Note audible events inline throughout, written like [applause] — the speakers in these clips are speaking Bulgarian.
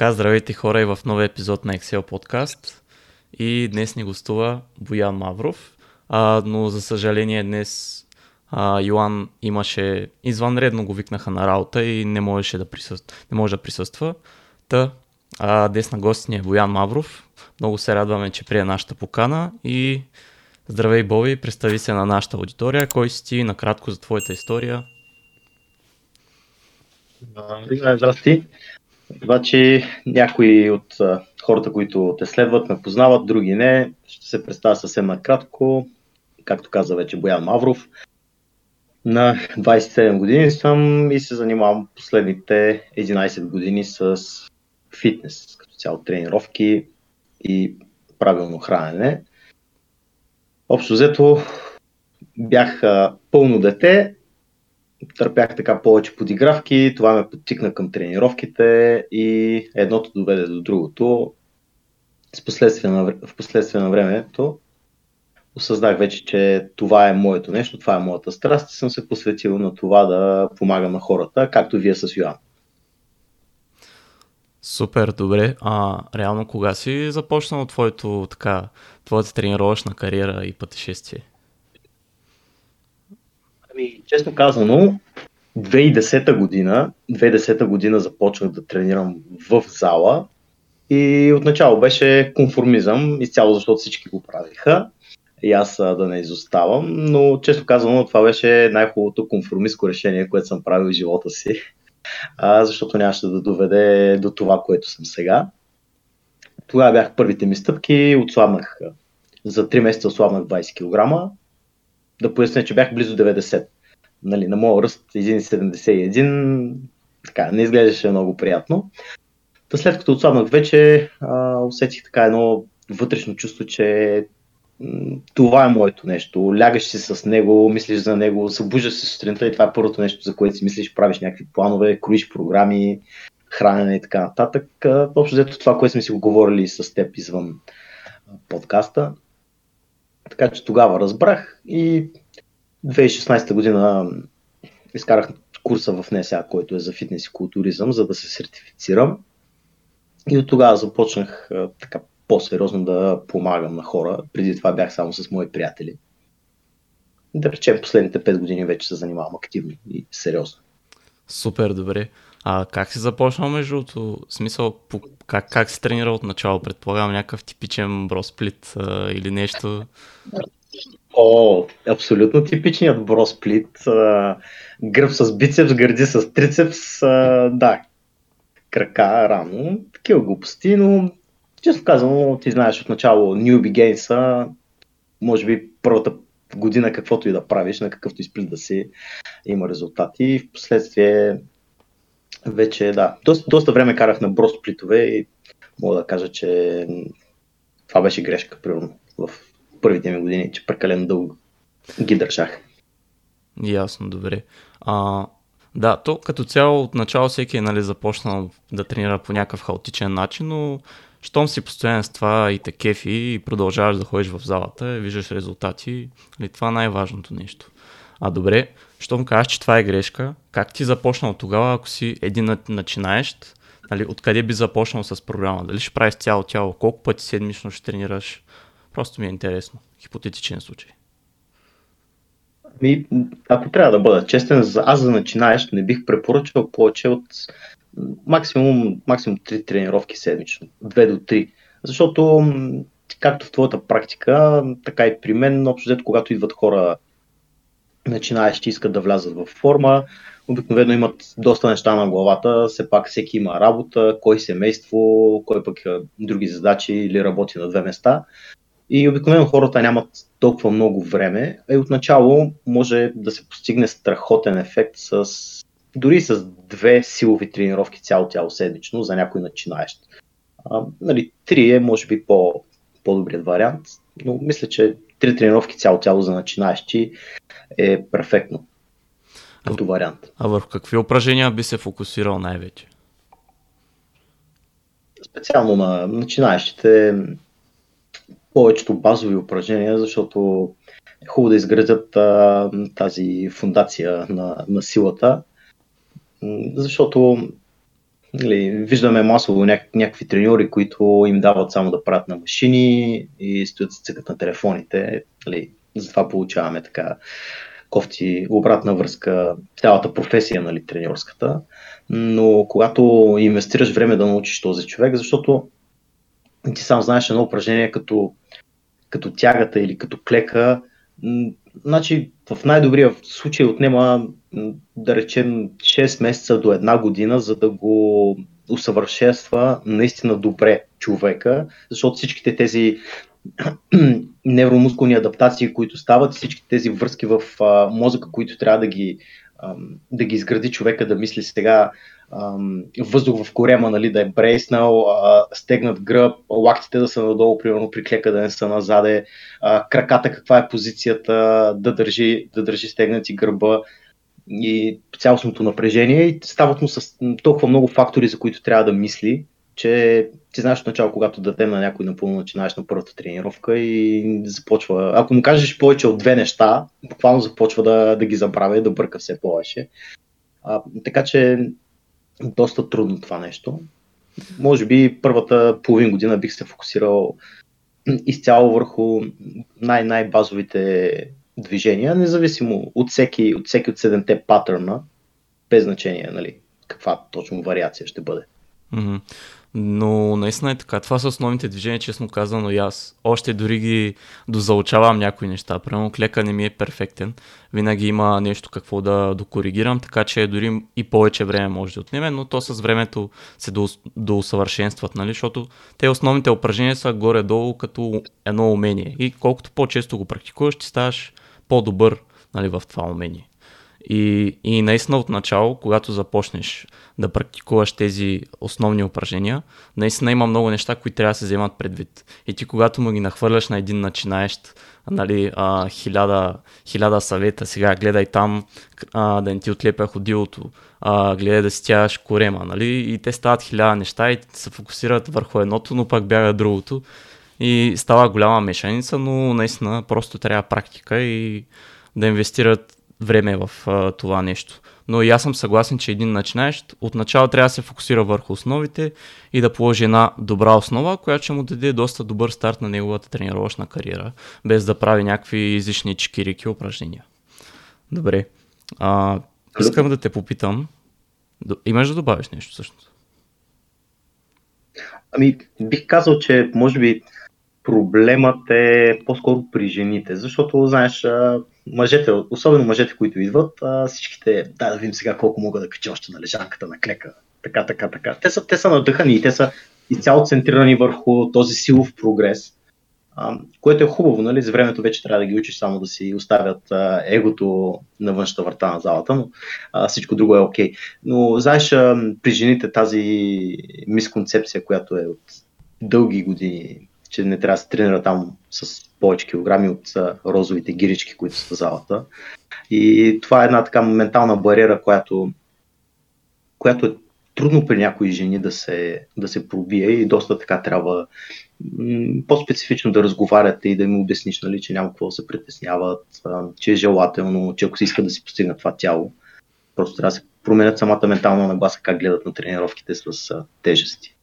така, здравейте хора и в новия епизод на Excel подкаст. И днес ни гостува Боян Мавров. А, но за съжаление днес а, Йоан имаше извънредно го викнаха на работа и не можеше да присъства. Не може да присъства. Та, а, днес на гости ни е Боян Мавров. Много се радваме, че прие нашата покана и здравей Боби, представи се на нашата аудитория. Кой си ти накратко за твоята история? Здрасти. Обаче някои от хората, които те следват, ме познават, други не. Ще се представя съвсем накратко. Както каза вече Боян Мавров. На 27 години съм и се занимавам последните 11 години с фитнес, като цяло тренировки и правилно хранене. Общо взето бях пълно дете, търпях така повече подигравки, това ме подтикна към тренировките и едното доведе до другото. С последствие на, в последствие на времето осъзнах вече, че това е моето нещо, това е моята страст и съм се посветил на това да помагам на хората, както вие с Йоан. Супер, добре. А реално кога си започнал твоето, така, твоята тренировъчна кариера и пътешествие? Ами, честно казано, 2010 година, 2010 година започнах да тренирам в зала и отначало беше конформизъм, изцяло защото всички го правиха и аз да не изоставам, но често казано това беше най-хубавото конформистко решение, което съм правил в живота си, а, защото нямаше да доведе до това, което съм сега. Тогава бях първите ми стъпки, отслабнах за 3 месеца отслабнах 20 кг. Да поясня, че бях близо 90 нали, на моя ръст 1,71, така, не изглеждаше много приятно. Та след като отслабнах вече, а, усетих така едно вътрешно чувство, че това е моето нещо. Лягаш си с него, мислиш за него, събуждаш се сутринта и това е първото нещо, за което си мислиш, правиш някакви планове, кроиш програми, хранене и така нататък. Общо взето това, което сме си го говорили с теб извън подкаста. Така че тогава разбрах и 2016 година изкарах курса в НСА, който е за фитнес и културизъм, за да се сертифицирам. И от тогава започнах така по-сериозно да помагам на хора. Преди това бях само с мои приятели. Да речем, последните 5 години вече се занимавам активно и сериозно. Супер, добре. А как си започнал между другото? Смисъл, по, как, как си тренирал от начало? Предполагам някакъв типичен бросплит а, или нещо? О, абсолютно типичният бросплит. Гръб с бицепс, гърди с трицепс, да, крака рано, такива глупости, но често казвам, ти знаеш от начало Newbie Games, може би първата година каквото и да правиш, на какъвто изплит да си, има резултати и в последствие вече, да, доста, доста време карах на бросплитове и мога да кажа, че това беше грешка, примерно, в първите ми години, че прекалено дълго ги държах. Ясно, добре. А, да, то като цяло от начало всеки е нали, започнал да тренира по някакъв хаотичен начин, но щом си постоянен с това и те кефи и продължаваш да ходиш в залата, виждаш резултати, нали, това е най-важното нещо. А добре, щом кажеш, че това е грешка, как ти започнал тогава, ако си един начинаещ, нали, откъде би започнал с програма? Дали ще правиш цяло тяло, колко пъти седмично ще тренираш, Просто ми е интересно. Хипотетичен случай. Ми, ако трябва да бъда честен, аз за начинаещ не бих препоръчал повече от максимум, максимум 3 тренировки седмично. 2 до 3. Защото, както в твоята практика, така и при мен, общо взето, когато идват хора начинаещи, искат да влязат в форма, обикновено имат доста неща на главата, все пак всеки има работа, кой семейство, кой пък други задачи или работи на две места. И обикновено хората нямат толкова много време, а и отначало може да се постигне страхотен ефект с дори с две силови тренировки цяло тяло седмично за някой начинаещ. А, нали, три е може би по, по-добрият вариант, но мисля, че три тренировки цяло тяло за начинаещи е перфектно като вариант. А върху какви упражнения би се фокусирал най-вече? Специално на начинаещите повечето базови упражнения, защото е хубаво да изградят а, тази фундация на, на силата, защото Нали, виждаме масово няк- някакви треньори, които им дават само да правят на машини и стоят с цъкат на телефоните. Нали, затова получаваме така кофти, обратна връзка, цялата професия, нали, треньорската. Но когато инвестираш време да научиш този човек, защото ти сам знаеш едно упражнение като, като тягата или като клека, значи в най-добрия случай отнема да речем 6 месеца до една година, за да го усъвършенства наистина добре човека, защото всичките тези [clears throat] невромускулни адаптации, които стават, всички тези връзки в а, мозъка, които трябва да ги, а, да ги изгради човека, да мисли сега въздух в корема, нали, да е брейснал, а, стегнат гръб, лактите да са надолу, примерно при клека да не са назаде, краката каква е позицията, да държи, да държи стегнати гърба и цялостното напрежение и стават му с толкова много фактори, за които трябва да мисли, че ти знаеш в начало, когато дадем на някой напълно начинаеш на първата тренировка и започва, ако му кажеш повече от две неща, буквално започва да, да ги забравя да бърка все повече. А, така че доста трудно това нещо. Може би първата половин година бих се фокусирал изцяло върху най-най-базовите движения, независимо от всеки от, всеки от седемте патърна, без значение нали, каква точно вариация ще бъде. Mm-hmm. Но наистина е така. Това са основните движения, честно казано и аз. Още дори ги дозаучавам някои неща. Примерно клека не ми е перфектен. Винаги има нещо какво да докоригирам, така че дори и повече време може да отнеме, но то с времето се доусъвършенстват, нали? защото те основните упражнения са горе-долу като едно умение. И колкото по-често го практикуваш, ти ставаш по-добър нали, в това умение. И, и наистина от начало, когато започнеш да практикуваш тези основни упражнения, наистина има много неща, които трябва да се вземат предвид. И ти когато му ги нахвърляш на един начинаещ, нали, а, хиляда, хиляда съвета, сега гледай там а, да не ти отлепя ходилото, а, гледай да стягаш корема, нали, и те стават хиляда неща и се фокусират върху едното, но пак бяга другото и става голяма мешаница, но наистина просто трябва практика и да инвестират време в а, това нещо. Но и аз съм съгласен, че един начинаещ отначало трябва да се фокусира върху основите и да положи една добра основа, която ще му даде доста добър старт на неговата тренировъчна кариера, без да прави някакви излишни чекирики упражнения. Добре. А, искам да те попитам. Имаш да добавиш нещо всъщност? Ами, бих казал, че може би проблемът е по-скоро при жените, защото, знаеш, мъжете, особено мъжете, които идват, всичките, да, да видим сега колко мога да кача още на лежанката, на клека, така, така, така. Те са, те са надъхани и те са изцяло центрирани върху този силов прогрес, което е хубаво, нали, за времето вече трябва да ги учиш само да си оставят егото на външната врата на залата, но всичко друго е окей. Okay. Но, знаеш, при жените тази мисконцепция, която е от дълги години че не трябва да се тренира там с повече килограми от розовите гирички, които са в залата. И това е една така ментална бариера, която, която е трудно при някои жени да се, да се пробие и доста така трябва по-специфично да разговаряте и да им обясниш, нали, че няма какво да се притесняват, че е желателно, че ако се иска да си постигнат това тяло, просто трябва да се променят самата ментална нагласа как гледат на тренировките с тежести.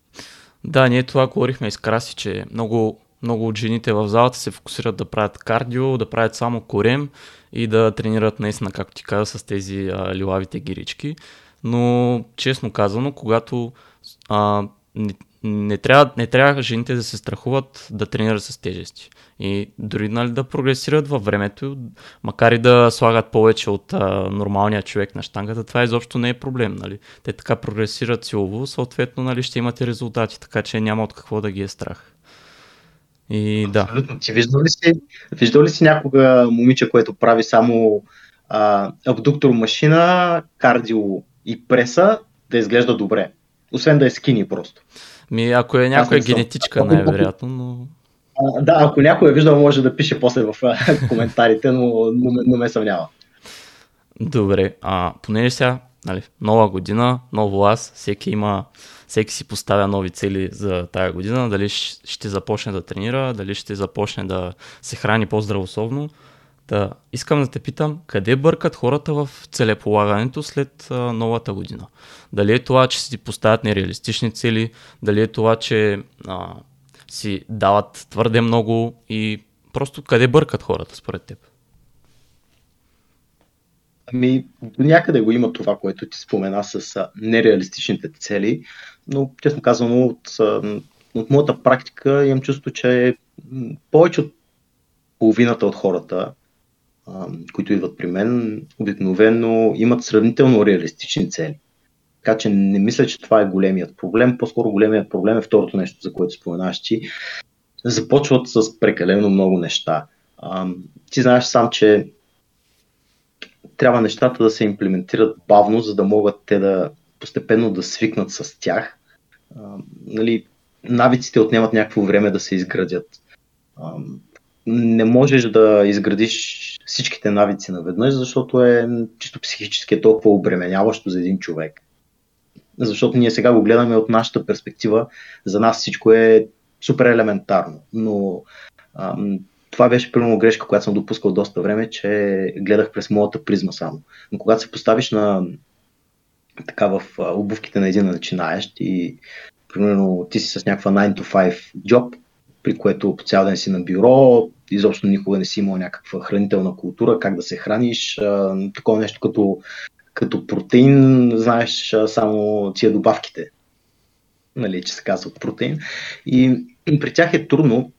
Да, ние това говорихме и с Краси, че много, много от жените в залата се фокусират да правят кардио, да правят само корем и да тренират наистина, както ти каза, с тези а, лилавите гирички. Но, честно казано, когато а, не, трябва, не трябва жените да се страхуват да тренират с тежести. И дори нали, да прогресират във времето, макар и да слагат повече от а, нормалния човек на штангата, това изобщо не е проблем. Нали. Те така прогресират силово, съответно нали, ще имате резултати, така че няма от какво да ги е страх. И да. Ти виждал ли си, виждал ли си някога момиче, което прави само а, абдуктор машина, кардио и преса, да изглежда добре? Освен да е скини просто. Ми, ако е някоя генетичка, най-вероятно, но... А, да, ако някой е виждал, може да пише после в [laughs] коментарите, но, но, но ме съмнява. Добре, а понеже сега, нали, нова година, ново аз, всеки има, всеки си поставя нови цели за тая година, дали ще започне да тренира, дали ще започне да се храни по-здравословно. Та, искам да те питам, къде бъркат хората в целеполагането след а, новата година? Дали е това, че си поставят нереалистични цели, дали е това, че а, си дават твърде много и просто къде бъркат хората според теб? Ами, някъде го има това, което ти спомена с а, нереалистичните цели, но честно казано от, от моята практика имам чувство, че повече от половината от хората, които идват при мен, обикновено имат сравнително реалистични цели. Така че не мисля, че това е големият проблем. По-скоро големият проблем е второто нещо, за което споменаш ти. Започват с прекалено много неща. Ти знаеш сам, че трябва нещата да се имплементират бавно, за да могат те да постепенно да свикнат с тях. Нали, навиците отнемат някакво време да се изградят. Не можеш да изградиш всичките навици наведнъж, защото е чисто психически е толкова обременяващо за един човек. Защото ние сега го гледаме от нашата перспектива. За нас всичко е супер елементарно. Но ам, това беше примерно грешка, която съм допускал доста време, че гледах през моята призма само. Но когато се поставиш на така в обувките на един начинаещ и примерно ти си с някаква 9 to 5 job, при което по цял ден си на бюро, изобщо никога не си имал някаква хранителна култура, как да се храниш, такова нещо като, като протеин, знаеш само тия добавките, нали, че се казва протеин. И при тях е трудно,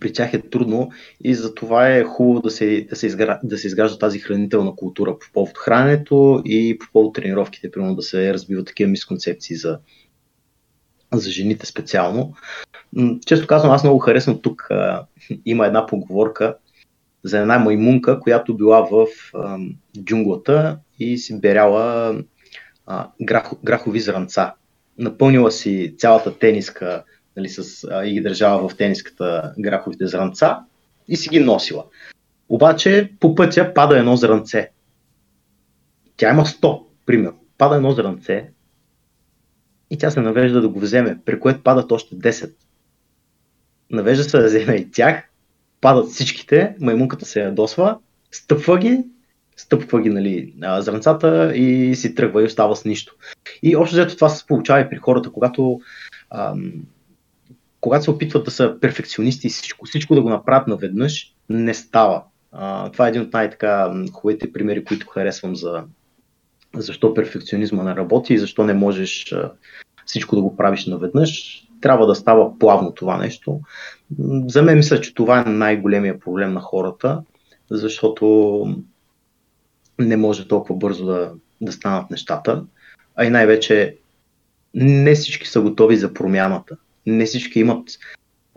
при тях е трудно и затова е хубаво да се, да се, изгражда, да се изгражда тази хранителна култура по повод храненето и по повод тренировките, примерно да се разбиват такива мисконцепции за, за жените специално. Често казвам, аз много харесвам тук. [laughs] Има една поговорка за една маймунка, която била в джунглата и си беряла грахови зранца. Напълнила си цялата тениска нали, с, и ги държава в тениската граховите зранца и си ги носила. Обаче по пътя пада едно зранце. Тя има 100, примерно. Пада едно зранце и тя се навежда да го вземе, при което падат още 10. Навежда се да вземе и тях, падат всичките, маймунката се ядосва, стъпва ги, стъпва ги нали, зранцата и си тръгва и остава с нищо. И още взето това се получава и при хората, когато ам, когато се опитват да са перфекционисти и всичко, всичко да го направят наведнъж, не става. А, това е един от най-хубавите примери, които харесвам за защо перфекционизма не работи и защо не можеш всичко да го правиш наведнъж. Трябва да става плавно това нещо. За мен мисля, че това е най-големия проблем на хората, защото не може толкова бързо да, да станат нещата, а и най-вече не всички са готови за промяната не всички имат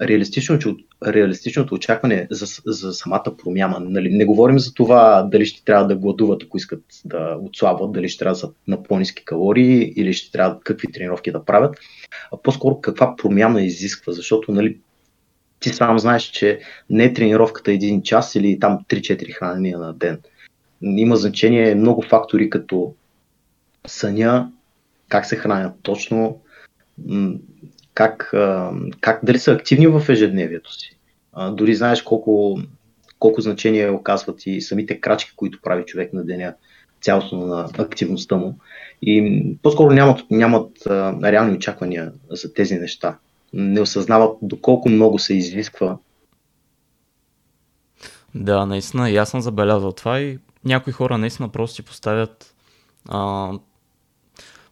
реалистично, реалистичното очакване за, за самата промяна. Нали, не говорим за това дали ще трябва да гладуват, ако искат да отслабват, дали ще трябва да са на по-низки калории или ще трябва какви тренировки да правят, а по-скоро каква промяна изисква, защото нали, ти сам знаеш, че не е тренировката един час или там 3-4 хранения на ден. Има значение много фактори като съня, как се хранят точно, как, как дали са активни в ежедневието си. Дори знаеш колко, колко значение оказват и самите крачки, които прави човек на деня, цялостно на активността му. И по-скоро нямат, нямат реални очаквания за тези неща. Не осъзнават доколко много се изисква. Да, наистина, и аз съм забелязал това и някои хора наистина просто си поставят а,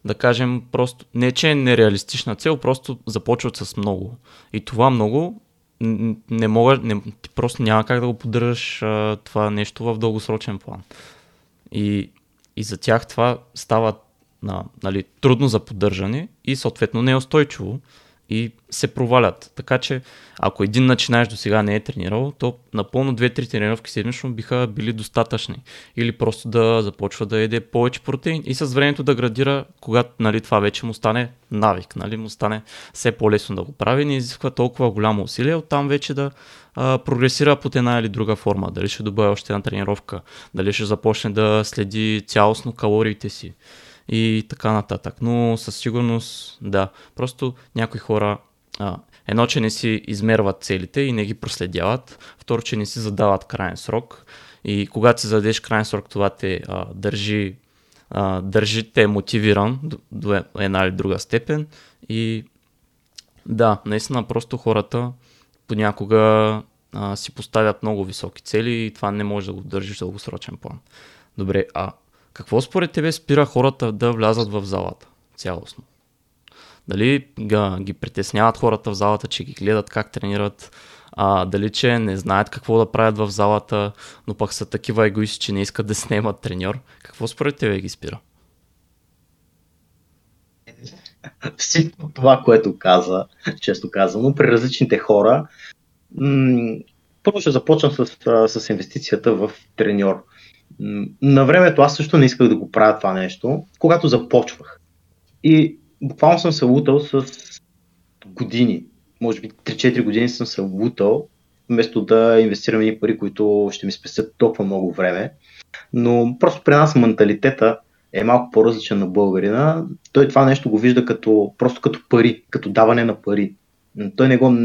да кажем, просто не че е нереалистична цел, просто започват с много. И това много не мога, не, ти просто няма как да го поддържаш това нещо в дългосрочен план. И, и за тях това става на, нали, трудно за поддържане и съответно неустойчиво и се провалят. Така че, ако един начинаеш до сега не е тренирал, то напълно 2-3 тренировки седмично биха били достатъчни. Или просто да започва да еде повече протеин и с времето да градира, когато нали, това вече му стане навик, нали, му стане все по-лесно да го прави, не изисква толкова голямо усилие, оттам вече да а, прогресира под една или друга форма. Дали ще добави още една тренировка, дали ще започне да следи цялостно калориите си и така нататък. Но със сигурност, да, просто някои хора а, едно, че не си измерват целите и не ги проследяват, второ, че не си задават крайен срок и когато си зададеш крайен срок, това те а, държи, а, държи те мотивиран до, до една или друга степен и да, наистина просто хората понякога а, си поставят много високи цели и това не може да го държиш в дългосрочен план. Добре, а какво според тебе спира хората да влязат в залата цялостно? Дали ги притесняват хората в залата, че ги гледат как тренират, а, дали че не знаят какво да правят в залата, но пък са такива егоисти, че не искат да снимат треньор. Какво според тебе ги спира? Всичко това, което каза, често казано, при различните хора, м- първо ще започна с, с инвестицията в треньор. На времето аз също не исках да го правя това нещо, когато започвах. И буквално съм се лутал с години. Може би 3-4 години съм се лутал, вместо да инвестирам и пари, които ще ми спестят толкова много време. Но просто при нас менталитета е малко по-различен на българина. Той това нещо го вижда като, просто като пари, като даване на пари. Той не го,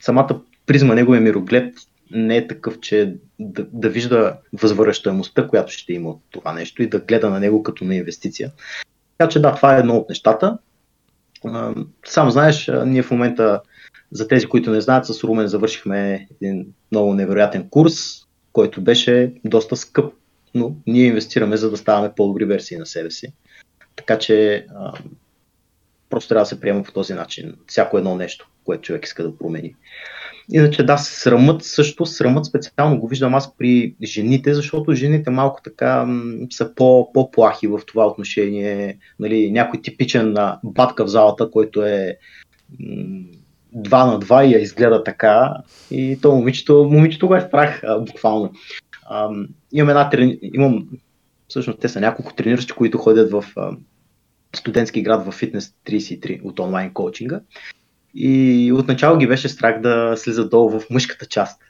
самата призма, неговия мироглед не е такъв, че да, да вижда възвръщаемостта, която ще има от това нещо и да гледа на него като на инвестиция. Така че да, това е едно от нещата. Сам знаеш, ние в момента, за тези, които не знаят, с Румен завършихме един много невероятен курс, който беше доста скъп, но ние инвестираме, за да ставаме по-добри версии на себе си. Така че просто трябва да се приема по този начин. Всяко едно нещо, което човек иска да промени. Иначе да, срамът също, срамът специално го виждам аз при жените, защото жените малко така са по, по-плахи в това отношение. Нали, някой типичен батка в залата, който е м- 2 на 2 и я изгледа така и то момичето, момичето го е страх, буквално. Имам една трени... имам, всъщност те са няколко трениращи, които ходят в студентски град в Фитнес 33 от онлайн коучинга и отначало ги беше страх да слизат долу в мъжката част.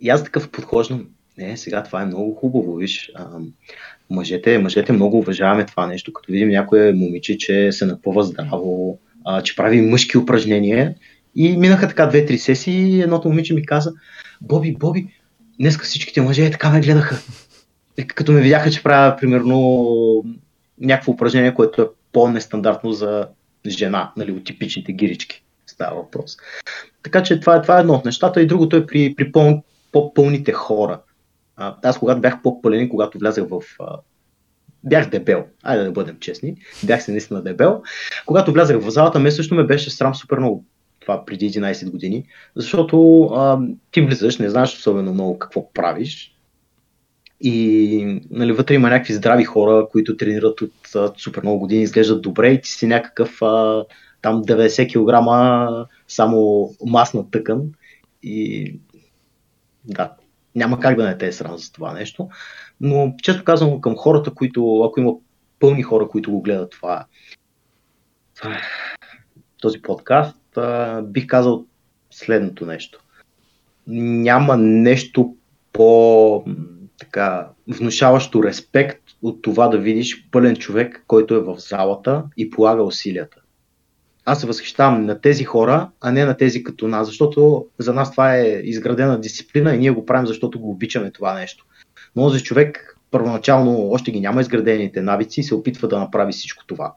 И аз такъв подхождам, не, сега това е много хубаво, виж, а, мъжете, мъжете много уважаваме това нещо, като видим някое момиче, че се напъва здраво, а, че прави мъжки упражнения. И минаха така две-три сесии и едното момиче ми каза, Боби, Боби, днеска всичките мъже така ме гледаха. И като ме видяха, че правя примерно някакво упражнение, което е по-нестандартно за жена, нали, от типичните гирички става въпрос. Така че това, това е едно от нещата и другото е при, при пъл, по-пълните хора. А, аз когато бях по-пълен, когато влязах в... А, бях дебел, айде да бъдем честни, бях се наистина дебел. Когато влязах в залата, ме също ме беше срам супер много това преди 11 години, защото а, ти влизаш, не знаеш особено много какво правиш, и нали, вътре има някакви здрави хора, които тренират от а, супер много години, изглеждат добре и ти си някакъв а, там 90 кг само масна тъкан и да, няма как да не те е срам за това нещо. Но често казвам към хората, които, ако има пълни хора, които го гледат това, този подкаст, а, бих казал следното нещо. Няма нещо по така внушаващо респект от това да видиш пълен човек, който е в залата и полага усилията. Аз се възхищавам на тези хора, а не на тези като нас, защото за нас това е изградена дисциплина и ние го правим, защото го обичаме това нещо. Но този човек първоначално още ги няма изградените навици и се опитва да направи всичко това.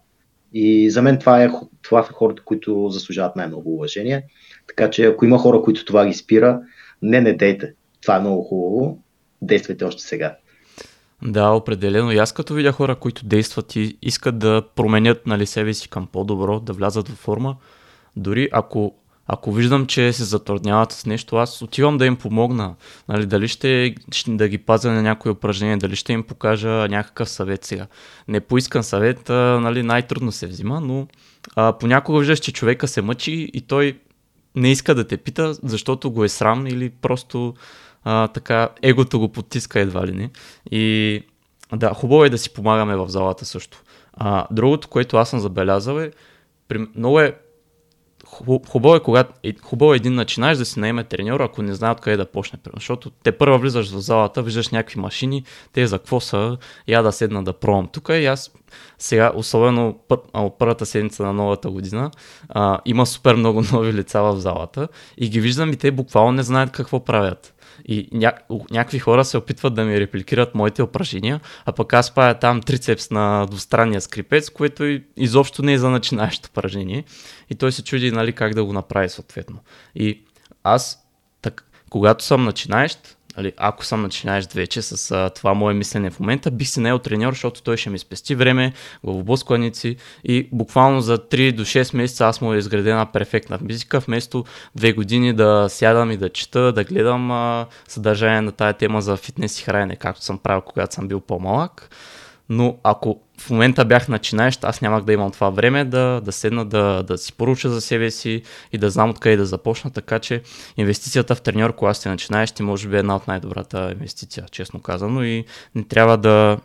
И за мен това, е, това са хората, които заслужават най-много уважение. Така че ако има хора, които това ги спира, не, не дейте. Това е много хубаво действайте още сега. Да, определено. И аз като видя хора, които действат и искат да променят нали, себе си към по-добро, да влязат в форма, дори ако, ако виждам, че се затрудняват с нещо, аз отивам да им помогна. Нали, дали ще, ще да ги пазя на някои упражнения, дали ще им покажа някакъв съвет сега. Не поискан съвет, а, нали, най-трудно се взима, но а, понякога виждаш, че човека се мъчи и той не иска да те пита, защото го е срам или просто а, така егото го потиска едва ли не. И да, хубаво е да си помагаме в залата също. А, другото, което аз съм забелязал е, при, много е хубаво е, когато, хубаво е един начинаеш да си наеме треньор, ако не знае откъде да почне. Защото те първа влизаш в залата, виждаш някакви машини, те за какво са, я да седна да пробвам тук и аз сега, особено пър, а, първата седмица на новата година, а, има супер много [laughs] нови лица в залата и ги виждам и те буквално не знаят какво правят. И ня... някакви хора се опитват да ми репликират моите упражнения, а пък аз правя там трицепс на двустранния скрипец, което изобщо не е за начинаещо упражнение. И той се чуди нали, как да го направи съответно. И аз, так, когато съм начинаещ, Али, ако съм начинаещ вече с а, това мое мислене в момента, бих се наел треньор, защото той ще ми спести време, главоблъскваници и буквално за 3 до 6 месеца аз му е изградена перфектна физика, вместо 2 години да сядам и да чета, да гледам а, съдържание на тая тема за фитнес и хранене, както съм правил, когато съм бил по-малък. Но ако в момента бях начинаещ, аз нямах да имам това време да, да седна, да, да си поруча за себе си и да знам откъде да започна, така че инвестицията в треньор, когато сте начинаещи, може би е една от най-добрата инвестиция, честно казано и не трябва да,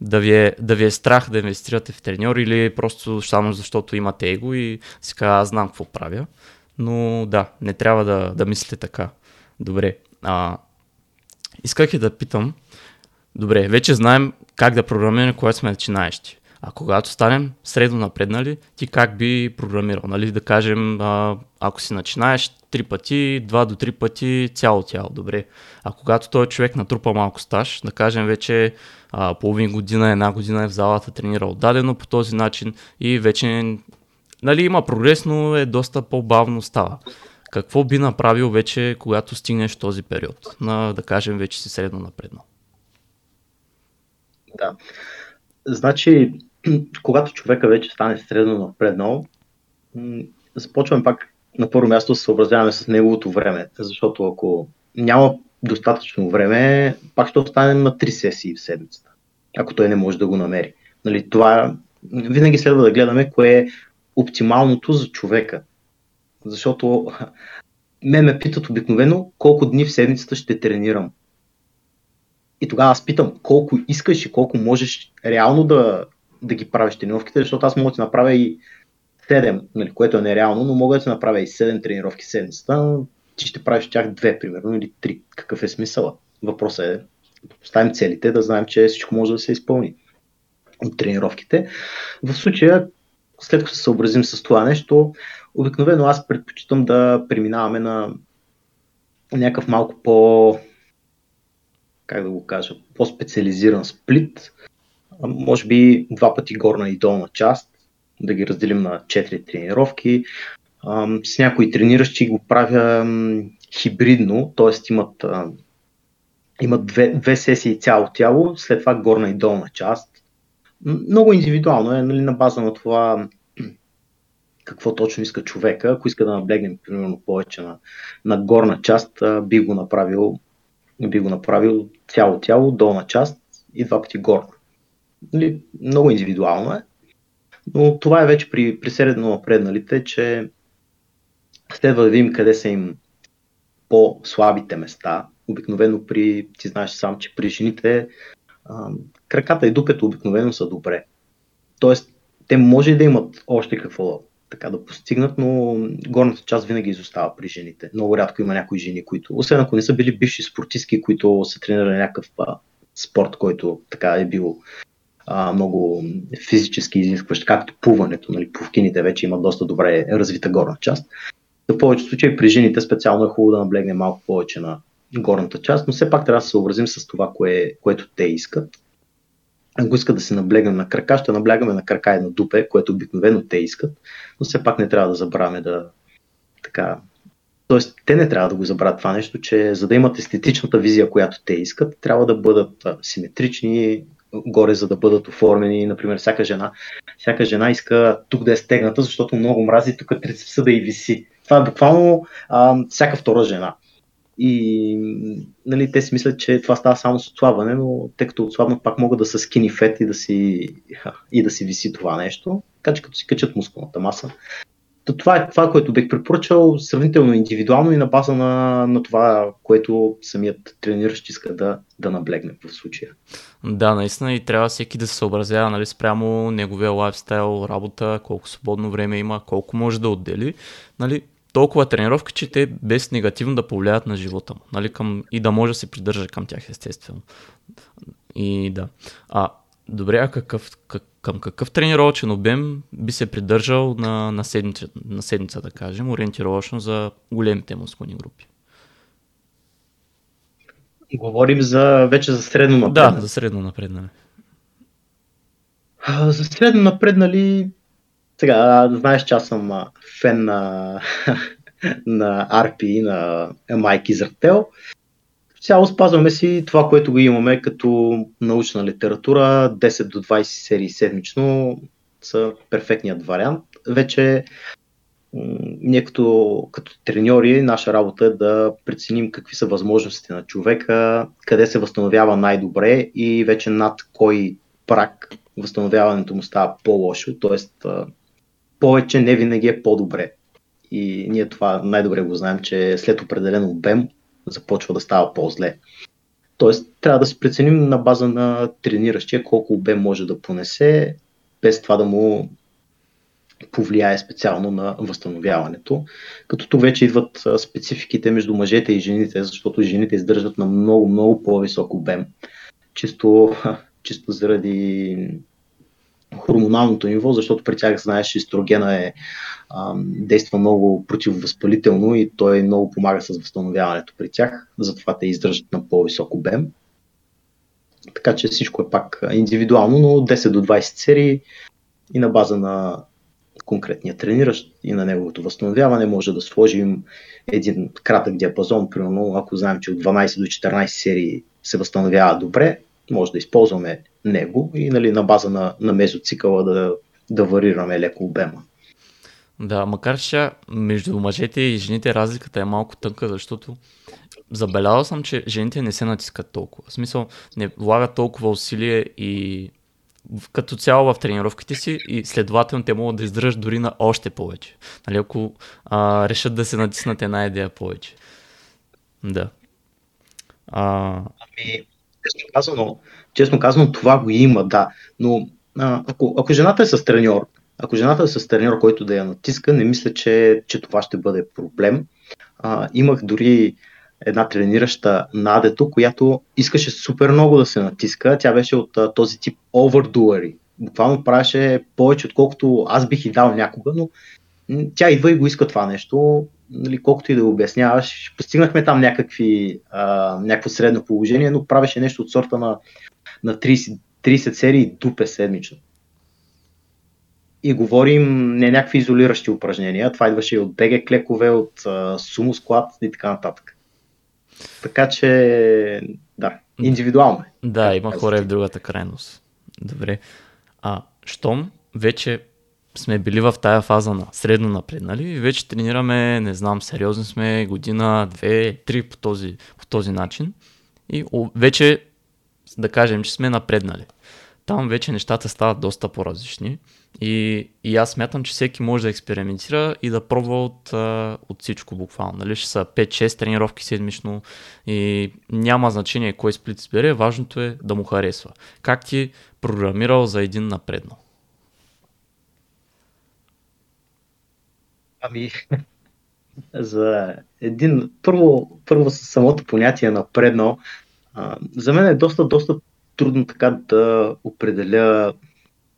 да ви, е, да ви е страх да инвестирате в треньор или просто само защото имате его и казва, аз знам какво правя. Но да, не трябва да, да мислите така. Добре. А, исках и да питам, добре, вече знаем как да програмираме, когато сме начинаещи. А когато станем средно напреднали, ти как би програмирал? Нали? Да кажем, а, ако си начинаеш три пъти, два до три пъти цяло тяло, добре. А когато той човек натрупа малко стаж, да кажем вече а, половин година, една година е в залата тренирал дадено по този начин и вече нали, има прогрес, но е доста по-бавно става. Какво би направил вече, когато стигнеш този период? На, да кажем, вече си средно напреднал. Да. Значи, [clears throat] когато човека вече стане средно напреднал, започваме пак на първо място да се съобразяваме с неговото време, защото ако няма достатъчно време, пак ще останем на три сесии в седмицата, ако той не може да го намери. Нали, това винаги следва да гледаме кое е оптималното за човека. Защото ме ме питат обикновено колко дни в седмицата ще тренирам. И тогава аз питам колко искаш и колко можеш реално да, да ги правиш тренировките, защото аз мога да ти направя и 7, нали, което е нереално, но мога да ти направя и 7 тренировки седмицата, но ти ще правиш тях две, примерно, или три. Какъв е смисъла? Въпросът е да поставим целите, да знаем, че всичко може да се изпълни от тренировките. В случая, след като се съобразим с това нещо, обикновено аз предпочитам да преминаваме на някакъв малко по как да го кажа, по-специализиран сплит, може би два пъти горна и долна част, да ги разделим на 4 тренировки. С някои трениращи го правя хибридно, т.е. имат, имат две, две сесии цяло тяло, след това горна и долна част. Много индивидуално е нали, на база на това какво точно иска човека. Ако иска да наблегнем примерно повече на, на горна част, би го направил би го направил цяло тяло, долна част и два пъти горна. Нали, много индивидуално е, но това е вече при, при средно напредналите, че следва да видим къде са им по-слабите места. Обикновено при, ти знаеш сам, че при жените а, краката и дупето обикновено са добре. Тоест, те може да имат още какво така да постигнат, но горната част винаги изостава при жените. Много рядко има някои жени, които, освен ако не са били бивши спортистки, които са тренирали някакъв а, спорт, който така е бил а, много физически изискващ, както плуването. Нали, пловкините вече имат доста добре развита горна част. В повечето случаи при жените специално е хубаво да наблегне малко повече на горната част, но все пак трябва да се съобразим с това, кое, което те искат ако искат да се наблегнем на крака, ще наблягаме на крака и на дупе, което обикновено те искат, но все пак не трябва да забравяме да така. Тоест, те не трябва да го забравят това нещо, че за да имат естетичната визия, която те искат, трябва да бъдат симетрични, горе, за да бъдат оформени. Например, всяка жена, всяка жена иска тук да е стегната, защото много мрази тук трицепса да и виси. Това е буквално а, всяка втора жена. И нали, те си мислят, че това става само с отслабване, но тъй като отслабнат пак могат да са скини фет и да си, и да си виси това нещо, така че като си качат мускулната маса. То това е това, което бих препоръчал сравнително индивидуално и на база на, на това, което самият трениращ иска да, да наблегне в случая. Да, наистина и трябва всеки да се съобразява нали, спрямо неговия лайфстайл, работа, колко свободно време има, колко може да отдели. Нали, толкова тренировки, че те без негативно да повлият на живота му. Нали, към, и да може да се придържа към тях, естествено. И да. А, добре, а какъв, как, към какъв тренировъчен обем би се придържал на, на, седмица, на седмица, да кажем, ориентировъчно за големите мускулни групи? Говорим за, вече за средно напреднали. Да, за средно напреднали. За средно напреднали, сега, знаеш, че аз съм фен на, [laughs] на RP, на Майк Изрател. Цяло спазваме си това, което го имаме като научна литература. 10 до 20 серии седмично са перфектният вариант. Вече ние като, като треньори, наша работа е да преценим какви са възможностите на човека, къде се възстановява най-добре и вече над кой прак възстановяването му става по-лошо, т.е. повече не винаги е по-добре. И ние това най-добре го знаем, че след определен обем започва да става по-зле. Тоест, трябва да се преценим на база на трениращия колко обем може да понесе, без това да му повлияе специално на възстановяването. Като тук вече идват спецификите между мъжете и жените, защото жените издържат на много, много по-висок обем. Чисто, [laughs] чисто заради хормоналното ниво, защото при тях, знаеш, естрогена е, а, действа много противовъзпалително и той много помага с възстановяването при тях, затова те издържат на по-висок обем. Така че всичко е пак индивидуално, но 10 до 20 серии и на база на конкретния трениращ и на неговото възстановяване може да сложим един кратък диапазон, примерно ако знаем, че от 12 до 14 серии се възстановява добре, може да използваме него и нали, на база на, на мезоцикъла да, да варираме леко обема. Да, макар че между мъжете и жените разликата е малко тънка, защото забелязал съм, че жените не се натискат толкова. В смисъл, не влагат толкова усилие и като цяло в тренировките си и следователно те могат да издържат дори на още повече. Нали, ако а, решат да се натиснат една идея повече. Да. А... Ами, честно казано, честно казано, това го има, да. Но а, ако, ако жената е с треньор, ако жената е с треньор, който да я натиска, не мисля, че, че това ще бъде проблем. А, имах дори една тренираща Надето, която искаше супер много да се натиска. Тя беше от а, този тип овердуари. Буквално правеше повече, отколкото аз бих и дал някога, но тя идва и го иска това нещо. Нали, колкото и да го обясняваш, постигнахме там някакви, а, някакво средно положение, но правеше нещо от сорта на, на 30, 30 серии дупе седмично. И говорим не някакви изолиращи упражнения, това идваше и от беге клекове, от сумо склад и така нататък. Така че, да, индивидуално е. Да, има хора и в другата крайност. Добре. А, щом вече сме били в тая фаза на средно напреднали и вече тренираме, не знам, сериозни сме година, две, три по този, по този начин и вече да кажем, че сме напреднали. Там вече нещата стават доста по-различни и, и аз смятам, че всеки може да експериментира и да пробва от, от всичко буквално. Нали? Ще са 5-6 тренировки седмично и няма значение кой сплит избере, важното е да му харесва. Как ти програмирал за един напредно? Ами, [laughs] за един, първо, първо самото понятие напреднал, за мен е доста, доста трудно така да определя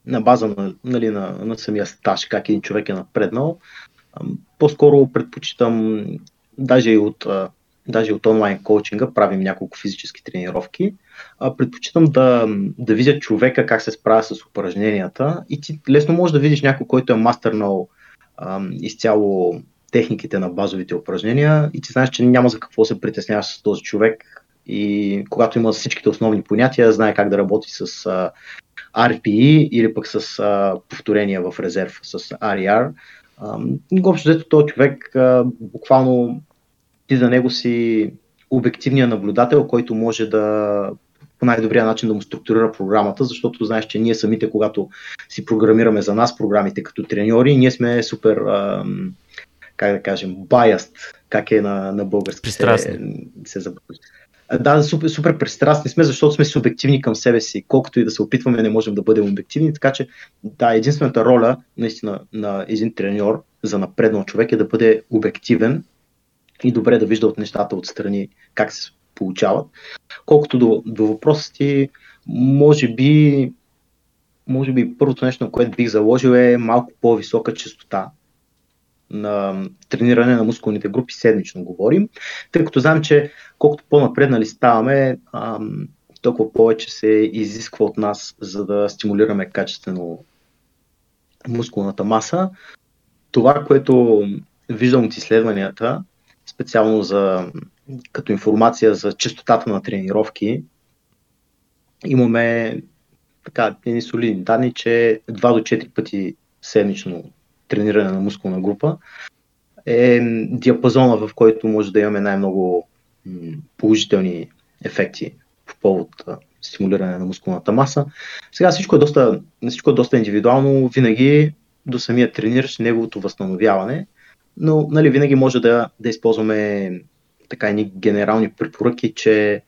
на база на, нали, на, на самия стаж, как един човек е напреднал. По-скоро предпочитам, даже и от, даже от онлайн коучинга, правим няколко физически тренировки, предпочитам да, да видя човека как се справя с упражненията и ти лесно можеш да видиш някой, който е мастърнал изцяло техниките на базовите упражнения и ти знаеш, че няма за какво се притесняваш с този човек и когато има всичките основни понятия, знае как да работи с RPE или пък с а, повторения в резерв с RER. Общо взето този човек а, буквално ти за него си обективният наблюдател, който може да по най-добрия начин да му структурира програмата, защото знаеш, че ние самите, когато си програмираме за нас програмите като треньори, ние сме супер, а, как да кажем, biased, как е на, на български се, се забравя да, супер, супер пристрастни сме, защото сме субективни към себе си. Колкото и да се опитваме, не можем да бъдем обективни. Така че, да, единствената роля наистина на един треньор за напреднал човек е да бъде обективен и добре да вижда от нещата отстрани как се получават. Колкото до, до въпроса ти, може би може би първото нещо, на което бих заложил е малко по-висока частота на трениране на мускулните групи, седмично говорим, тъй като знам, че колкото по-напреднали ставаме, толкова повече се изисква от нас, за да стимулираме качествено мускулната маса. Това, което виждам от изследванията, специално за, като информация за частотата на тренировки, имаме така, едни солидни данни, че 2 до 4 пъти седмично трениране на мускулна група е диапазона, в който може да имаме най-много положителни ефекти по повод стимулиране на мускулната маса. Сега всичко е доста, всичко е доста индивидуално, винаги до самия трениращ неговото възстановяване, но нали, винаги може да, да използваме така едни генерални препоръки, че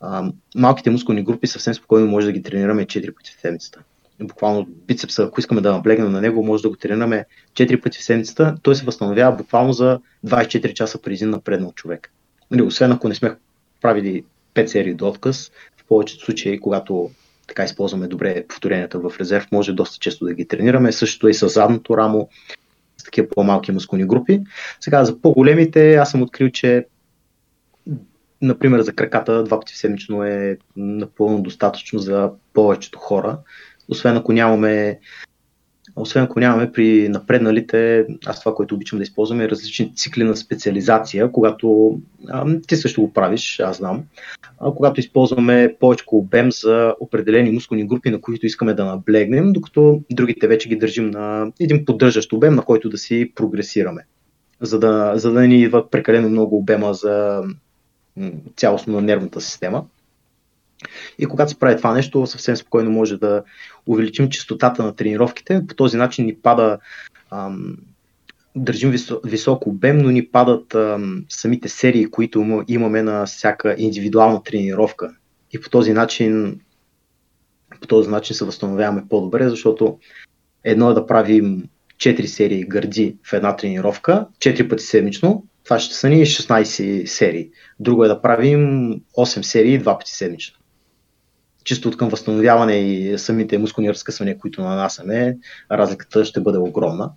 а, малките мускулни групи съвсем спокойно може да ги тренираме 4 пъти в седмицата. Буквално бицепса, ако искаме да наблегнем на него, може да го тренираме 4 пъти в седмицата. Той се възстановява буквално за 24 часа преди напреднал човек. Нали, освен ако не сме правили 5 серии до отказ, в повечето случаи, когато така използваме добре повторенията в резерв, може доста често да ги тренираме. Същото е и с задното рамо, с такива по-малки мускулни групи. Сега за по-големите аз съм открил, че например за краката два пъти седмично е напълно достатъчно за повечето хора, освен ако нямаме освен ако нямаме при напредналите, аз това, което обичам да използвам е различни цикли на специализация, когато а, ти също го правиш, аз знам, а, когато използваме повече обем за определени мускулни групи, на които искаме да наблегнем, докато другите вече ги държим на един поддържащ обем, на който да си прогресираме, за да, за да ни идва прекалено много обема за цялостно на нервната система. И когато се прави това нещо, съвсем спокойно може да увеличим частотата на тренировките. По този начин ни пада, ам, държим висок, висок обем, но ни падат ам, самите серии, които имаме на всяка индивидуална тренировка. И по този начин, по този начин се възстановяваме по-добре, защото едно е да правим 4 серии гърди в една тренировка, 4 пъти седмично, това ще са ни 16 серии. Друго е да правим 8 серии два пъти седмично чисто от към възстановяване и самите мускулни разкъсвания, които нанасяме, разликата ще бъде огромна.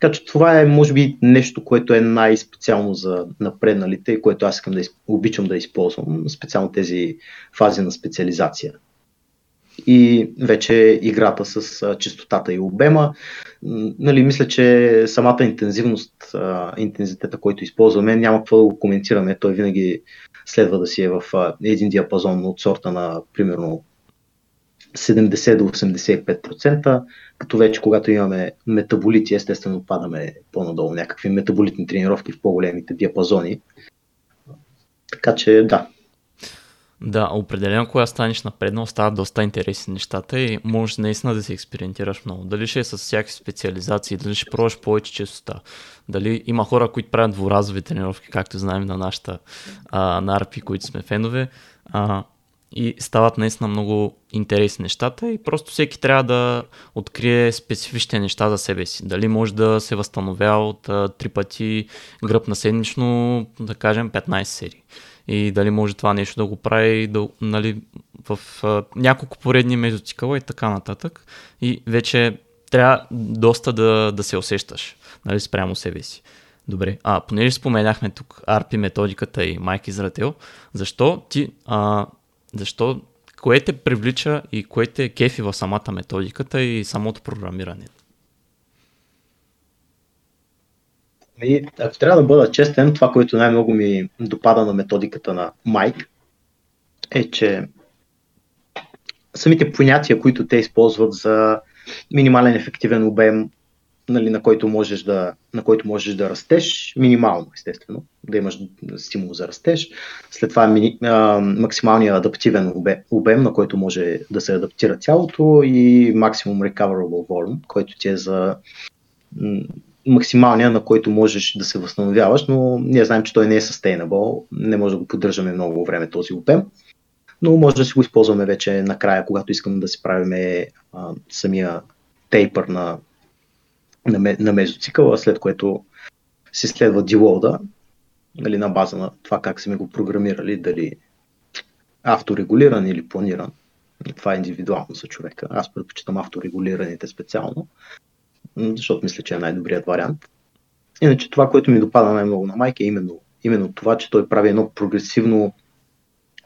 Така че това е, може би, нещо, което е най-специално за напредналите което аз искам да обичам да използвам, специално тези фази на специализация. И вече играта с частотата и обема. Нали, мисля, че самата интензивност, интензитета, който използваме, няма какво да го коментираме. Той винаги следва да си е в един диапазон от сорта на, примерно, 70 до 85%, като вече когато имаме метаболити, естествено падаме по-надолу някакви метаболитни тренировки в по-големите диапазони. Така че да. Да, определено когато станеш напреднал, стават доста интересни нещата и можеш наистина да се експериментираш много. Дали ще е с всякакви специализации, дали ще пробваш повече честота, дали има хора, които правят дворазови тренировки, както знаем на нашата а, на RP, които сме фенове. А, и стават наистина много интересни нещата и просто всеки трябва да открие специфични неща за себе си. Дали може да се възстановява от три пъти гръб на седмично, да кажем 15 серии. И дали може това нещо да го прави да, нали, в а, няколко поредни мезоцикъла и така нататък. И вече трябва доста да, да се усещаш нали, спрямо себе си. Добре, а понеже споменахме тук ARPI методиката и Майк Изрател, защо ти а, защо, кое те привлича и кое те кефи в самата методиката и самото програмиране? И, ако трябва да бъда честен, това, което най-много ми допада на методиката на Майк, е, че самите понятия, които те използват за минимален ефективен обем, нали, на, който можеш да, на който можеш да растеш, минимално, естествено, да имаш стимул за растеж. След това мини, а, максималния адаптивен обем, на който може да се адаптира тялото и максимум recoverable volume, който ти е за максималния, на който можеш да се възстановяваш, но ние знаем, че той не е sustainable, не може да го поддържаме много време този обем, но може да си го използваме вече накрая, когато искаме да си правиме а, самия тейпър на на, на мезоцикъла, след което се следва дилода, нали, на база на това как сме го програмирали, дали авторегулиран или планиран. Това е индивидуално за човека. Аз предпочитам авторегулираните специално, защото мисля, че е най-добрият вариант. Иначе това, което ми допада най-много на Майк е именно, именно това, че той прави едно прогресивно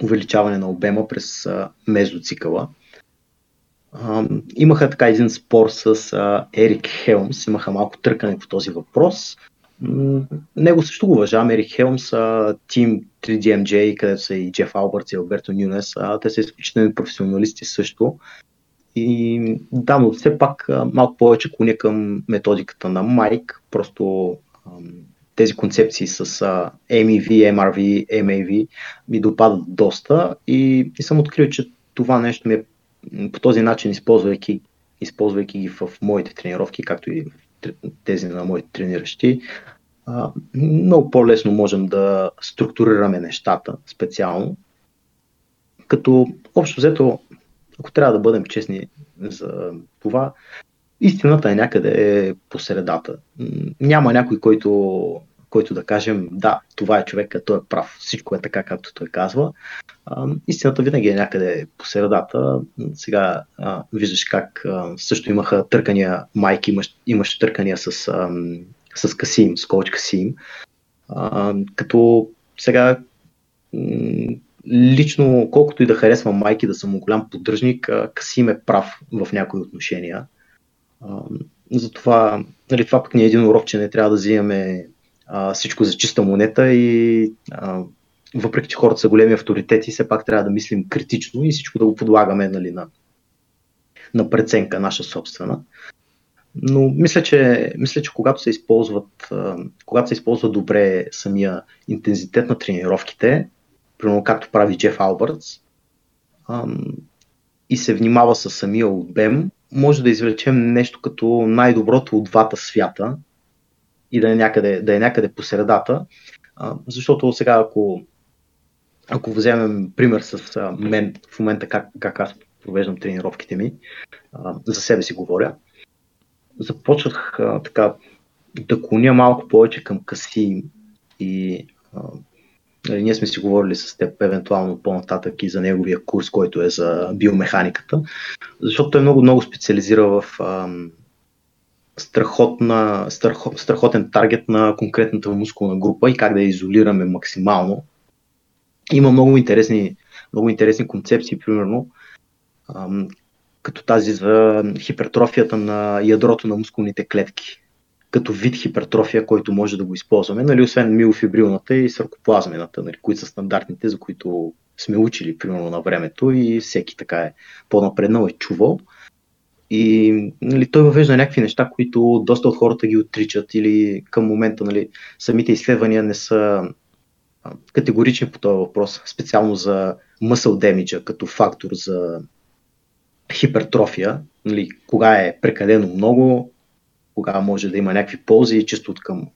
увеличаване на обема през мезоцикъла. А, имаха така един спор с а, Ерик Хелмс, имаха малко търкане по този въпрос. Него също го уважавам. Ерик Хелмс, Team 3DMJ, където са и Джеф Албъртс и Алберто Нюнес. Те са изключителни професионалисти също. И да, но все пак малко повече клоня към методиката на Майк. Просто тези концепции с MEV, MRV, MAV ми допадат доста и, и съм открил, че това нещо ми е по този начин, използвайки, използвайки ги в моите тренировки, както и тези на моите трениращи, много по-лесно можем да структурираме нещата специално. Като общо взето, ако трябва да бъдем честни за това, истината е някъде по средата. Няма някой, който, който да кажем, да, това е човек, той е прав, всичко е така, както той казва. Истината винаги е някъде по средата. Сега а, виждаш как а, също имаха търкания, майки имаш, имаш търкания с, а, с Касим, с коуч Касим. А, като сега лично, колкото и да харесвам майки, да съм голям поддръжник, Касим е прав в някои отношения. Затова, нали, това пък ни е един урок, че не трябва да взимаме а, всичко за чиста монета и а, въпреки, че хората са големи авторитети, все пак трябва да мислим критично и всичко да го подлагаме нали, на, на преценка, наша собствена. Но мисля, че, мисля, че когато се използват, когато се използва добре самия интензитет на тренировките, примерно както прави Джеф Албъртс, и се внимава с самия обем, може да извлечем нещо като най-доброто от двата свята и да е някъде, да е някъде по средата. Защото сега, ако, ако вземем пример с мен в момента как, как аз провеждам тренировките ми, за себе си говоря, започнах така да клоня малко повече към Каси и Нали, ние сме си говорили с теб евентуално по-нататък и за неговия курс, който е за биомеханиката, защото той много, много специализира в ам, страхотна, страхот, страхотен таргет на конкретната мускулна група и как да я изолираме максимално. Има много интересни, много интересни концепции, примерно, като тази за хипертрофията на ядрото на мускулните клетки като вид хипертрофия, който може да го използваме, нали, освен миофибрилната и саркоплазмената, нали, които са стандартните, за които сме учили примерно на времето и всеки така е по-напреднал е чувал. И нали, той въвежда някакви неща, които доста от хората ги отричат или към момента нали, самите изследвания не са категорични по този въпрос, специално за muscle damage като фактор за хипертрофия, нали, кога е прекалено много, кога може да има някакви ползи, чисто от към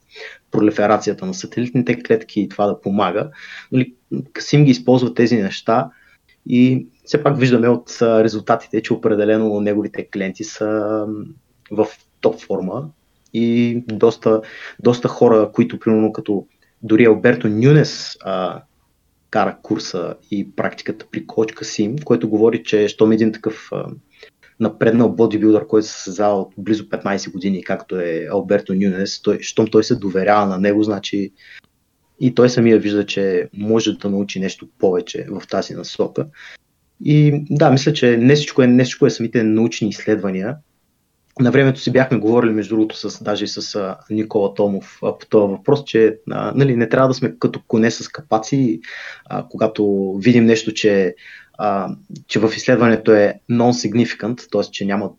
пролиферацията на сателитните клетки и това да помага. Нали, Касим ги използва тези неща и все пак виждаме от резултатите, че определено неговите клиенти са в топ форма и доста, доста хора, които примерно като дори Алберто Нюнес а, кара курса и практиката при коч Касим, който говори, че щом един такъв а, напреднал бодибилдър, който се създава от близо 15 години, както е Алберто Нюнес, той, щом той се доверява на него, значи и той самия вижда, че може да научи нещо повече в тази насока. И да, мисля, че не всичко е, не всичко е самите научни изследвания. На времето си бяхме говорили, между другото, с, даже и с а, Никола Томов а, по този въпрос, че а, нали, не трябва да сме като коне с капаци, а, когато видим нещо, че а, че в изследването е non-significant, т.е. че няма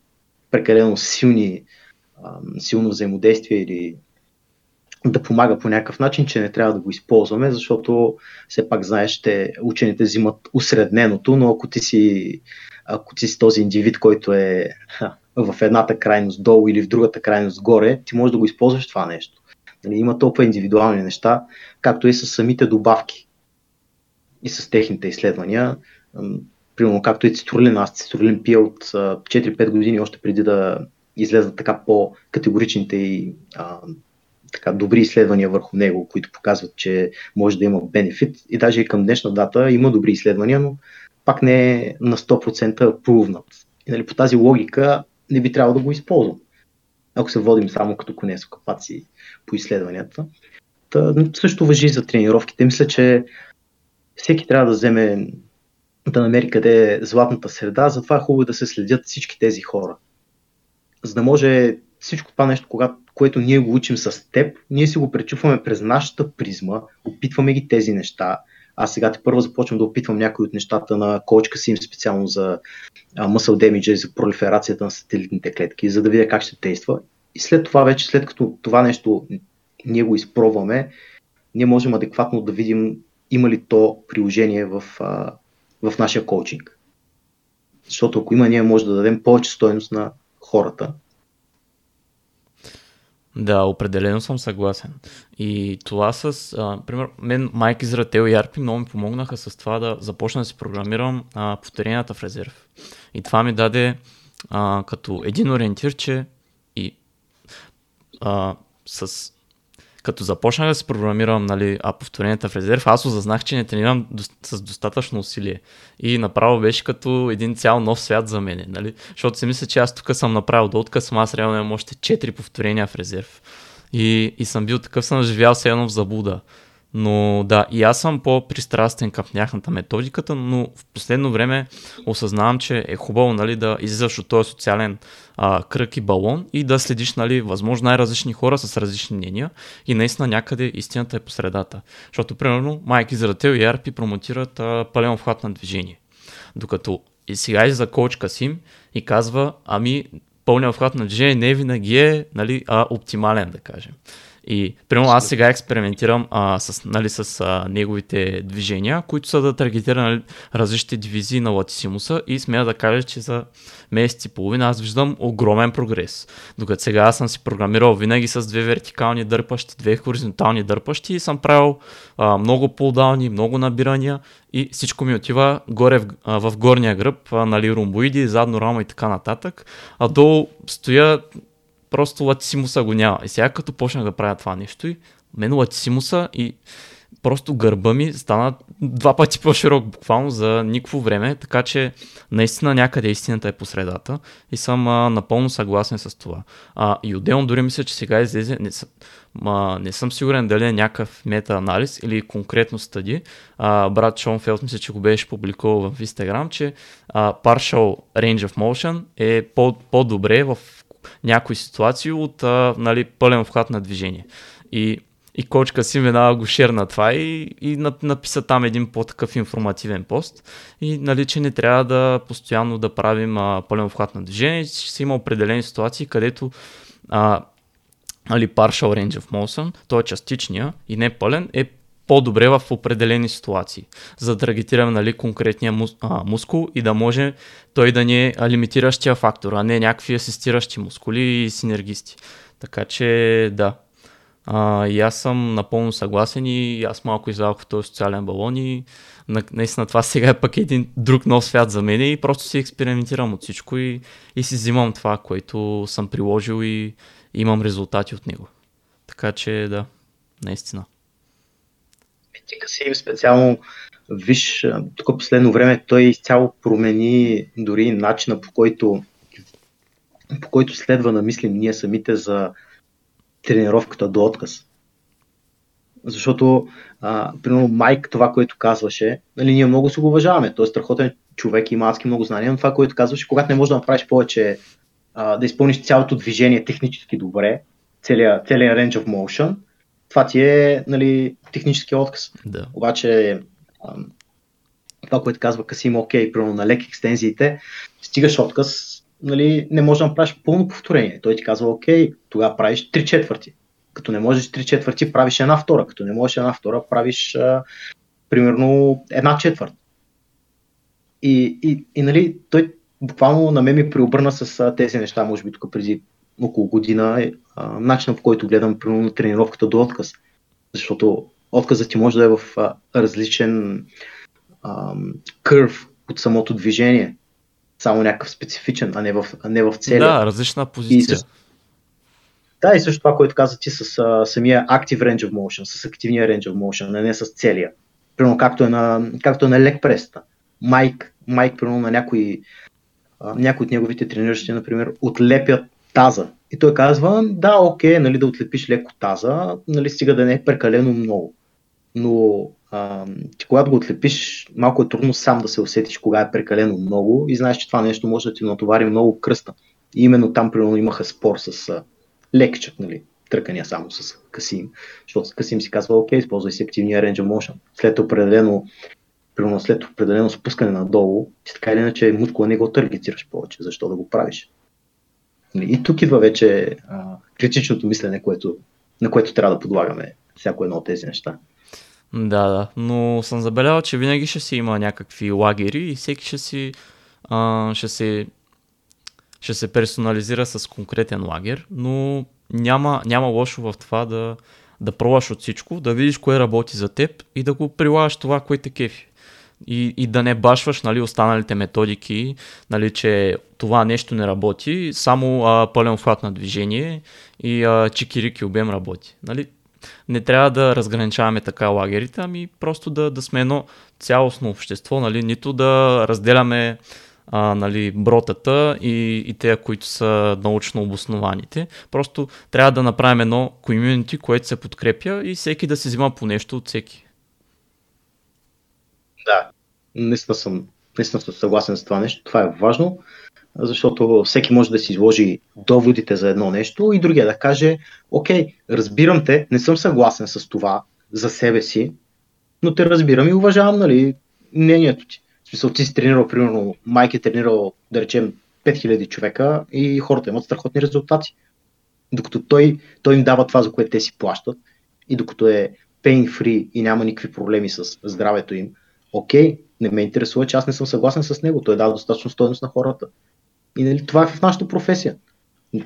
прекалено силни, а, силно взаимодействие или да помага по някакъв начин, че не трябва да го използваме, защото все пак знаеш, че учените взимат усредненото, но ако ти си, ако ти си този индивид, който е в едната крайност долу или в другата крайност горе, ти можеш да го използваш това нещо. Нали, има толкова индивидуални неща, както и с самите добавки и с техните изследвания примерно както и цитрулин, аз цитрулин пия от 4-5 години, още преди да излезат така по-категоричните и така добри изследвания върху него, които показват, че може да има бенефит. И даже и към днешна дата има добри изследвания, но пак не е на 100% провнат. И нали, по тази логика не би трябвало да го използвам. Ако се водим само като конесо капаци по изследванията. Та, също въжи за тренировките. Мисля, че всеки трябва да вземе да намери къде е златната среда, затова е хубаво да се следят всички тези хора. За да може всичко това нещо, когато, което ние го учим с теб, ние си го пречупваме през нашата призма, опитваме ги тези неща. Аз сега те първо започвам да опитвам някои от нещата на кочка си, специално за muscle damage и за пролиферацията на сателитните клетки, за да видя как ще действа. И след това вече, след като това нещо ние го изпробваме, ние можем адекватно да видим има ли то приложение в, в нашия коучинг. Защото ако има, ние може да дадем повече стоеност на хората. Да, определено съм съгласен. И това с, а, пример, мен Майк Изрател и Арпи много ми помогнаха с това да започна да си програмирам а, повторенията в резерв. И това ми даде а, като един ориентир, че и а, с като започнах да се програмирам нали, а повторенията в резерв, аз осъзнах, че не тренирам до, с достатъчно усилие. И направо беше като един цял нов свят за мен. Нали? Защото си мисля, че аз тук съм направил до отказ, аз реално имам още 4 повторения в резерв. И, и съм бил такъв, съм живял се едно в заблуда. Но да, и аз съм по-пристрастен към тяхната методиката, но в последно време осъзнавам, че е хубаво нали, да излизаш от този социален а, кръг и балон и да следиш нали, възможно най-различни хора с различни мнения и наистина някъде истината е по средата. Защото, примерно, Майк Изрател и Арпи промотират а, пълен обхват на движение. Докато и сега излиза коуч Касим и казва, ами пълният обхват на движение не винаги е нали, а, оптимален, да кажем. И, примерно, аз сега експериментирам а, с, нали, с а, неговите движения, които са да таргетира нали, различните дивизии на латисимуса и смея да кажа, че за месец и половина аз виждам огромен прогрес. Докато сега аз съм си програмирал винаги с две вертикални дърпащи, две хоризонтални дърпащи и съм правил а, много полдални, много набирания и всичко ми отива горе в, а, в горния гръб, а, нали, ромбоиди, задно рамо и така нататък. А долу стоя просто латисимуса го няма. И сега като почнах да правя това нещо и мен латисимуса и просто гърба ми стана два пъти по-широк буквално за никакво време, така че наистина някъде истината е по средата и съм а, напълно съгласен с това. А, и отделно дори мисля, че сега излезе, не, съм, а, не съм сигурен дали е някакъв мета-анализ или конкретно стъди. А, брат Шон Фелт мисля, че го беше публикувал в Instagram, че а, partial range of motion е по- по-добре в някои ситуации от а, нали, пълен обхват на движение. И, и кочка си веднага го шерна това и, и написа там един по-такъв информативен пост. И нали, че не трябва да постоянно да правим а, пълен обхват на движение, си има определени ситуации, където а, нали, partial range of motion, той е частичния и не пълен, е по-добре в определени ситуации, за да таргетираме нали, конкретния мус, а, мускул и да може той да ни е лимитиращия фактор, а не някакви асистиращи мускули и синергисти. Така че да. А, и аз съм напълно съгласен и аз малко издавах в този социален балон и наистина това сега е пък един друг нов свят за мен и просто си експериментирам от всичко и, и си взимам това, което съм приложил и имам резултати от него. Така че да, наистина ти си специално виж, тук последно време той изцяло промени дори начина по който, по който следва да мислим ние самите за тренировката до отказ. Защото, а, примерно, Майк, това, което казваше, нали, ние много се го уважаваме. Той е страхотен човек, има адски много знания, но това, което казваше, когато не можеш да направиш повече, а, да изпълниш цялото движение технически добре, целият, целият range of motion, това ти е нали, технически отказ. Да. Обаче това, което казва Касим, окей, примерно на лек екстензиите, стигаш отказ, нали, не можеш да направиш пълно повторение. Той ти казва, окей, тогава правиш 3 четвърти. Като не можеш 3 четвърти, правиш една втора. Като не можеш една втора, правиш а, примерно една четвърт. И, и, и нали, той буквално на мен ми преобърна с а, тези неща, може би тук преди около година, е, а, начинът по който гледам примерно на тренировката до отказ. Защото отказът ти може да е в а, различен а, кърв от самото движение. Само някакъв специфичен, а не в, а не в целия. Да, различна позиция. И да, и също това, което каза ти с а, самия active range of motion, с активния range of motion, а не с целия. Примерно както е на, както е на лек преста. Майк Майк, примерно, на някои, някои от неговите трениращи, например, отлепят таза. И той казва, да, окей, нали, да отлепиш леко таза, нали, стига да не е прекалено много. Но а, ти когато го отлепиш, малко е трудно сам да се усетиш кога е прекалено много и знаеш, че това нещо може да ти натовари много кръста. И именно там, примерно, имаха спор с а, лекчат, нали, тръкания само с Касим, защото Касим си казва, окей, използвай си активния range of motion. След определено, примерно след определено спускане надолу, ти така или иначе мускула не го таргетираш повече, защо да го правиш. Нали, и тук идва вече а, критичното мислене, което, на което трябва да подлагаме всяко едно от тези неща. Да, да, но съм забелязал, че винаги ще си има някакви лагери и всеки ще си а, ще се ще се персонализира с конкретен лагер, но няма, няма лошо в това да, да пробваш от всичко, да видиш кое работи за теб и да го прилагаш това, кое те кефи. И, и да не башваш нали, останалите методики, нали, че това нещо не работи, само а, пълен хват на движение и а, чикирики обем работи. Нали? Не трябва да разграничаваме така лагерите, ами просто да, да сме едно цялостно общество, нали? нито да разделяме а, нали, бротата и, и те, които са научно обоснованите. Просто трябва да направим едно комьюнити, което се подкрепя и всеки да се взима по нещо от всеки. Да, наистина съм, наистина съм съгласен с това нещо. Това е важно, защото всеки може да си изложи доводите за едно нещо и другия да каже, окей, разбирам те, не съм съгласен с това за себе си, но те разбирам и уважавам нали, мнението ти смисъл, ти си тренирал, примерно, майки е тренирал, да речем, 5000 човека и хората имат страхотни резултати. Докато той, той им дава това, за което те си плащат и докато е pain-free и няма никакви проблеми с здравето им, окей, не ме интересува, че аз не съм съгласен с него. Той дава достатъчно стойност на хората. И нали, това е в нашата професия.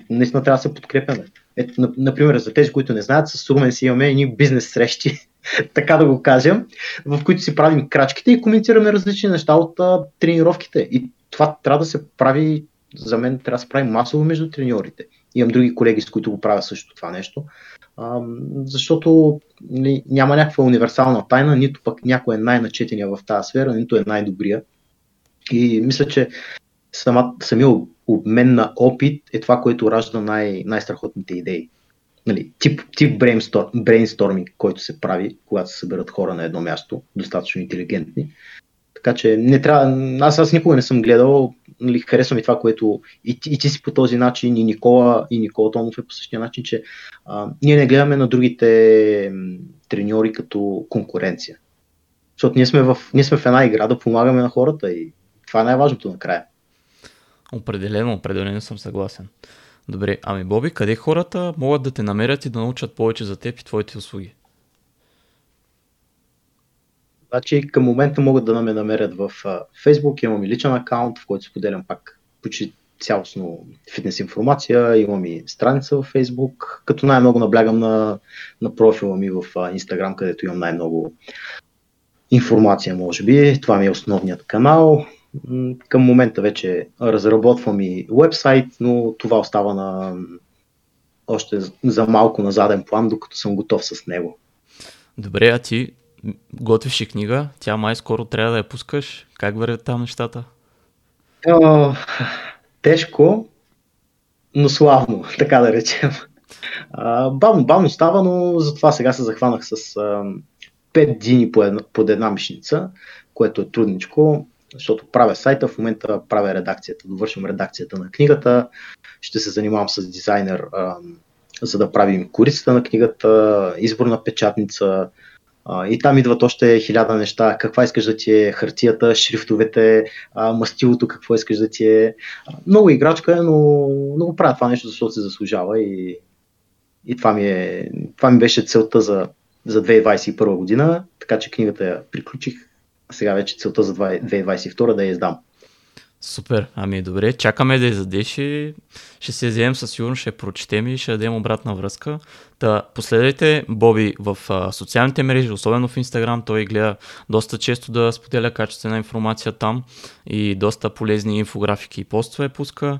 Наистина трябва да се подкрепяме. Ето, например, за тези, които не знаят, с Румен си имаме едни бизнес срещи, [laughs] така да го кажем, в които си правим крачките и коментираме различни неща от а, тренировките. И това трябва да се прави, за мен трябва да се прави масово между треньорите. Имам други колеги, с които го правя също това нещо, защото нали, няма някаква универсална тайна, нито пък някой е най-начетения в тази сфера, нито е най-добрия. И мисля, че сама, самия обмен на опит е това, което ражда най- най-страхотните идеи нали, тип, тип брейнсторминг, който се прави, когато се съберат хора на едно място, достатъчно интелигентни. Така че не трябва, аз, аз никога не съм гледал, нали, харесвам и това, което и, и ти си по този начин, и Никола, и Никола Томов е по същия начин, че а, ние не гледаме на другите треньори като конкуренция. Защото ние сме, в, ние сме в една игра да помагаме на хората и това е най-важното накрая. Определено, определено съм съгласен. Добре, ами Боби, къде хората могат да те намерят и да научат повече за теб и твоите услуги? Значи към момента могат да ме намерят в Facebook, имам и личен акаунт, в който споделям пак почти цялостно фитнес информация, имам и страница в Facebook, като най-много наблягам на, на профила ми в Instagram, където имам най-много информация, може би. Това ми е основният канал. Към момента вече разработвам и вебсайт, но това остава на още за малко на заден план, докато съм готов с него. Добре, а ти готвиш и книга, тя май скоро трябва да я пускаш. Как вървят там нещата? О, тежко, но славно, [laughs] така да речем. бавно, бавно става, но затова сега се захванах с а, 5 дни по една, под една мишница, което е трудничко защото правя сайта, в момента правя редакцията, довършвам редакцията на книгата, ще се занимавам с дизайнер, за да правим корицата на книгата, избор на печатница, а, и там идват още хиляда неща. Каква искаш да ти е хартията, шрифтовете, а, мастилото, какво искаш да ти е. Много играчка е, но много правя това нещо, защото се заслужава и, и това, ми е, това ми беше целта за, за 2021 година, така че книгата я приключих сега вече целта за 2022 да я издам. Супер, ами добре, чакаме да издадеш и ще се вземем със сигурност, ще прочетем и ще дадем обратна връзка. Та последвайте Боби в а, социалните мрежи, особено в Инстаграм, той гледа доста често да споделя качествена информация там и доста полезни инфографики и постове пуска.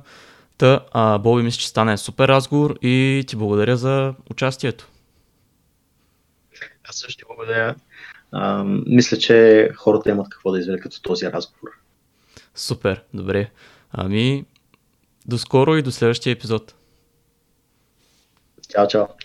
Та, а, Боби мисля, че стане супер разговор и ти благодаря за участието. Аз също благодаря а, мисля, че хората имат какво да извлекат от този разговор. Супер, добре. Ами, до скоро и до следващия епизод. Чао, чао.